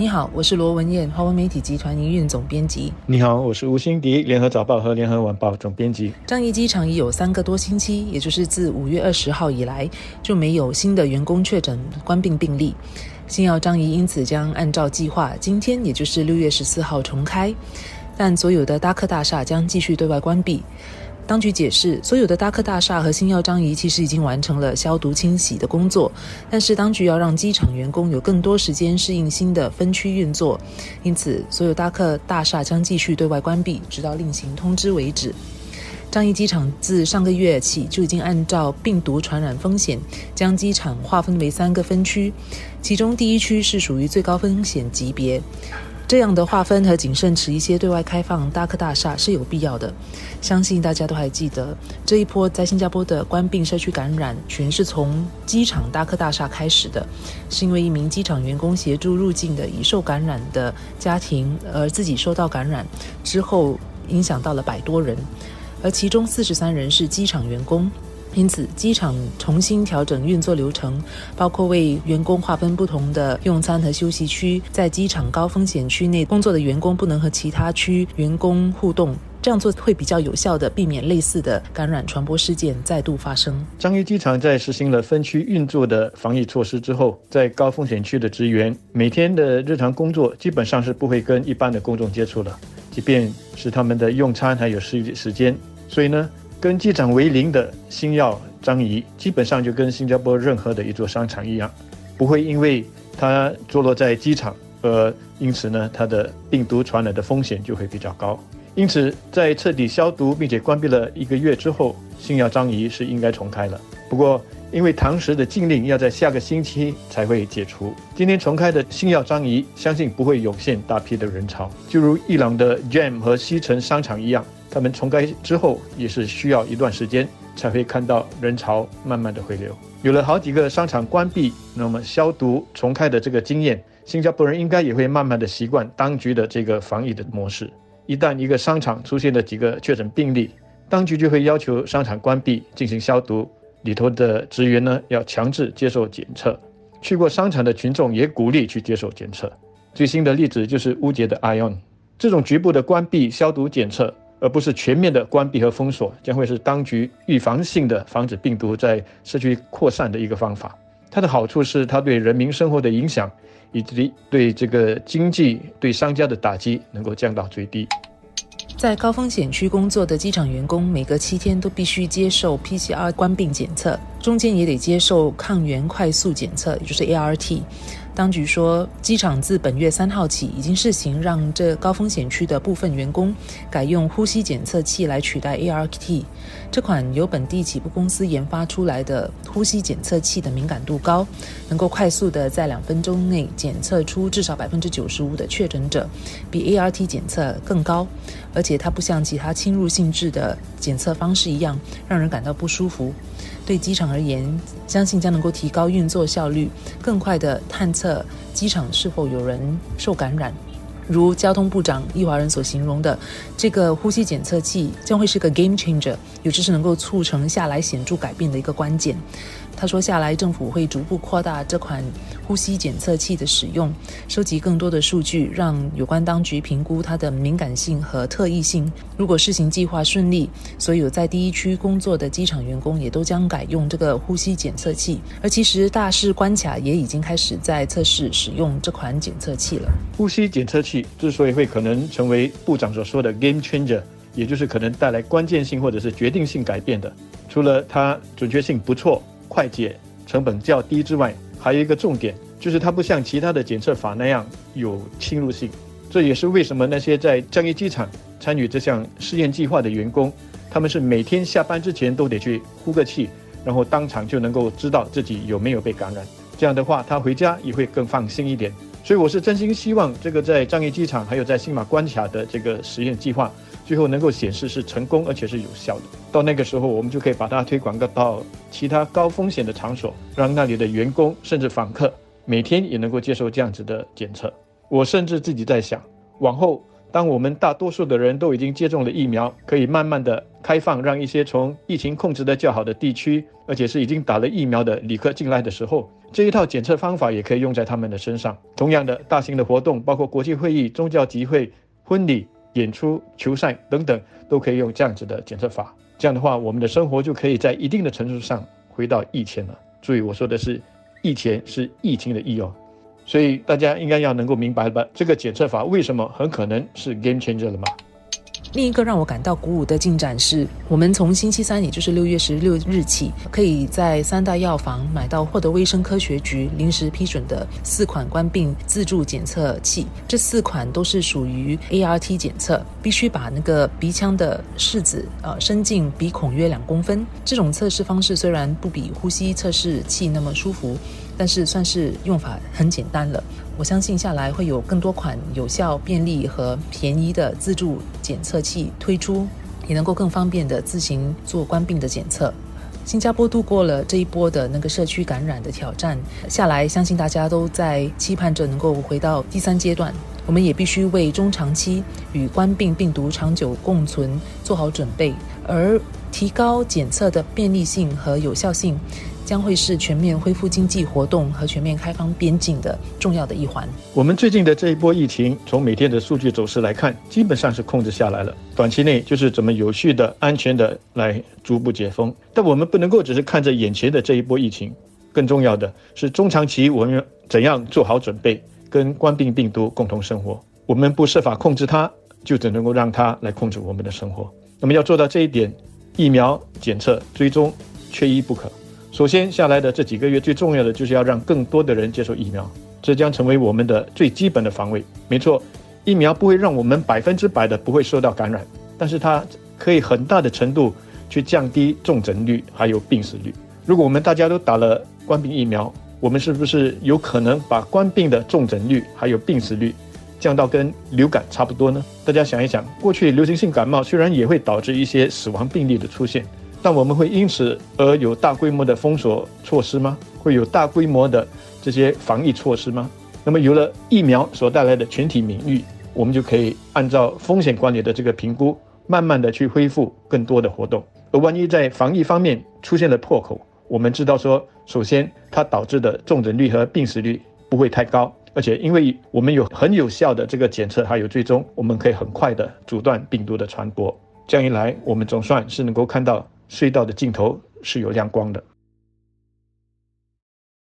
你好，我是罗文燕，华文媒体集团营运总编辑。你好，我是吴欣迪，联合早报和联合晚报总编辑。樟宜机场已有三个多星期，也就是自五月二十号以来，就没有新的员工确诊关病病例。新药张仪因此将按照计划，今天也就是六月十四号重开，但所有的搭客大厦将继续对外关闭。当局解释，所有的大客大厦和新药张仪其实已经完成了消毒清洗的工作，但是当局要让机场员工有更多时间适应新的分区运作，因此所有大客大厦将继续对外关闭，直到另行通知为止。樟宜机场自上个月起就已经按照病毒传染风险，将机场划分为三个分区，其中第一区是属于最高风险级别。这样的划分和谨慎持一些对外开放大客大厦是有必要的。相信大家都还记得，这一波在新加坡的官病社区感染，全是从机场大客大厦开始的，是因为一名机场员工协助入境的已受感染的家庭，而自己受到感染之后，影响到了百多人，而其中四十三人是机场员工。因此，机场重新调整运作流程，包括为员工划分不同的用餐和休息区，在机场高风险区内工作的员工不能和其他区员工互动，这样做会比较有效的避免类似的感染传播事件再度发生。樟宜机场在实行了分区运作的防疫措施之后，在高风险区的职员每天的日常工作基本上是不会跟一般的公众接触了，即便是他们的用餐还有休息时间，所以呢。跟机场为邻的星耀张仪，基本上就跟新加坡任何的一座商场一样，不会因为它坐落在机场，而因此呢，它的病毒传染的风险就会比较高。因此，在彻底消毒并且关闭了一个月之后，星耀张仪是应该重开了。不过，因为唐时的禁令要在下个星期才会解除，今天重开的星耀张仪，相信不会涌现大批的人潮，就如伊朗的 Jam 和西城商场一样。他们重开之后也是需要一段时间才会看到人潮慢慢的回流。有了好几个商场关闭，那么消毒重开的这个经验，新加坡人应该也会慢慢的习惯当局的这个防疫的模式。一旦一个商场出现了几个确诊病例，当局就会要求商场关闭进行消毒，里头的职员呢要强制接受检测。去过商场的群众也鼓励去接受检测。最新的例子就是乌杰的 ION，这种局部的关闭消毒检测。而不是全面的关闭和封锁，将会是当局预防性的防止病毒在社区扩散的一个方法。它的好处是，它对人民生活的影响，以及对这个经济、对商家的打击能够降到最低。在高风险区工作的机场员工，每隔七天都必须接受 PCR 关病检测，中间也得接受抗原快速检测，也就是 ART。当局说，机场自本月三号起已经试行让这高风险区的部分员工改用呼吸检测器来取代 ART。这款由本地起步公司研发出来的呼吸检测器的敏感度高，能够快速的在两分钟内检测出至少百分之九十五的确诊者，比 ART 检测更高。而且它不像其他侵入性质的检测方式一样让人感到不舒服。对机场而言，相信将能够提高运作效率，更快地探测机场是否有人受感染。如交通部长易华人所形容的，这个呼吸检测器将会是个 game changer，也就是能够促成下来显著改变的一个关键。他说：“下来，政府会逐步扩大这款呼吸检测器的使用，收集更多的数据，让有关当局评估它的敏感性和特异性。如果试行计划顺利，所有在第一区工作的机场员工也都将改用这个呼吸检测器。而其实大使关卡也已经开始在测试使用这款检测器了。呼吸检测器之所以会可能成为部长所说的 game changer，也就是可能带来关键性或者是决定性改变的，除了它准确性不错。”快捷、成本较低之外，还有一个重点，就是它不像其他的检测法那样有侵入性。这也是为什么那些在樟宜机场参与这项试验计划的员工，他们是每天下班之前都得去呼个气，然后当场就能够知道自己有没有被感染。这样的话，他回家也会更放心一点。所以，我是真心希望这个在樟宜机场还有在新马关卡的这个实验计划。最后能够显示是成功而且是有效的，到那个时候我们就可以把它推广到其他高风险的场所，让那里的员工甚至访客每天也能够接受这样子的检测。我甚至自己在想，往后当我们大多数的人都已经接种了疫苗，可以慢慢的开放，让一些从疫情控制的较好的地区，而且是已经打了疫苗的旅客进来的时候，这一套检测方法也可以用在他们的身上。同样的，大型的活动，包括国际会议、宗教集会、婚礼、演出、球赛等等，都可以用这样子的检测法。这样的话，我们的生活就可以在一定的程度上回到疫前了。注意，我说的是疫前，是疫情的疫哦。所以大家应该要能够明白吧，这个检测法为什么很可能是 game changer 了吗？另一个让我感到鼓舞的进展是，我们从星期三，也就是六月十六日起，可以在三大药房买到获得卫生科学局临时批准的四款冠病自助检测器。这四款都是属于 ART 检测，必须把那个鼻腔的拭子呃伸进鼻孔约两公分。这种测试方式虽然不比呼吸测试器那么舒服。但是算是用法很简单了，我相信下来会有更多款有效、便利和便宜的自助检测器推出，也能够更方便的自行做冠病的检测。新加坡度过了这一波的那个社区感染的挑战，下来相信大家都在期盼着能够回到第三阶段，我们也必须为中长期与冠病病毒长久共存做好准备，而提高检测的便利性和有效性。将会是全面恢复经济活动和全面开放边境的重要的一环。我们最近的这一波疫情，从每天的数据走势来看，基本上是控制下来了。短期内就是怎么有序的、安全的来逐步解封。但我们不能够只是看着眼前的这一波疫情，更重要的是中长期我们怎样做好准备，跟冠病病毒共同生活。我们不设法控制它，就只能够让它来控制我们的生活。那么要做到这一点，疫苗检测追踪缺一不可。首先下来的这几个月，最重要的就是要让更多的人接受疫苗，这将成为我们的最基本的防卫。没错，疫苗不会让我们百分之百的不会受到感染，但是它可以很大的程度去降低重症率还有病死率。如果我们大家都打了冠病疫苗，我们是不是有可能把冠病的重症率还有病死率降到跟流感差不多呢？大家想一想，过去流行性感冒虽然也会导致一些死亡病例的出现。但我们会因此而有大规模的封锁措施吗？会有大规模的这些防疫措施吗？那么有了疫苗所带来的群体免疫，我们就可以按照风险管理的这个评估，慢慢的去恢复更多的活动。而万一在防疫方面出现了破口，我们知道说，首先它导致的重症率和病死率不会太高，而且因为我们有很有效的这个检测还有追踪，我们可以很快的阻断病毒的传播。这样一来，我们总算是能够看到。隧道的尽头是有亮光的。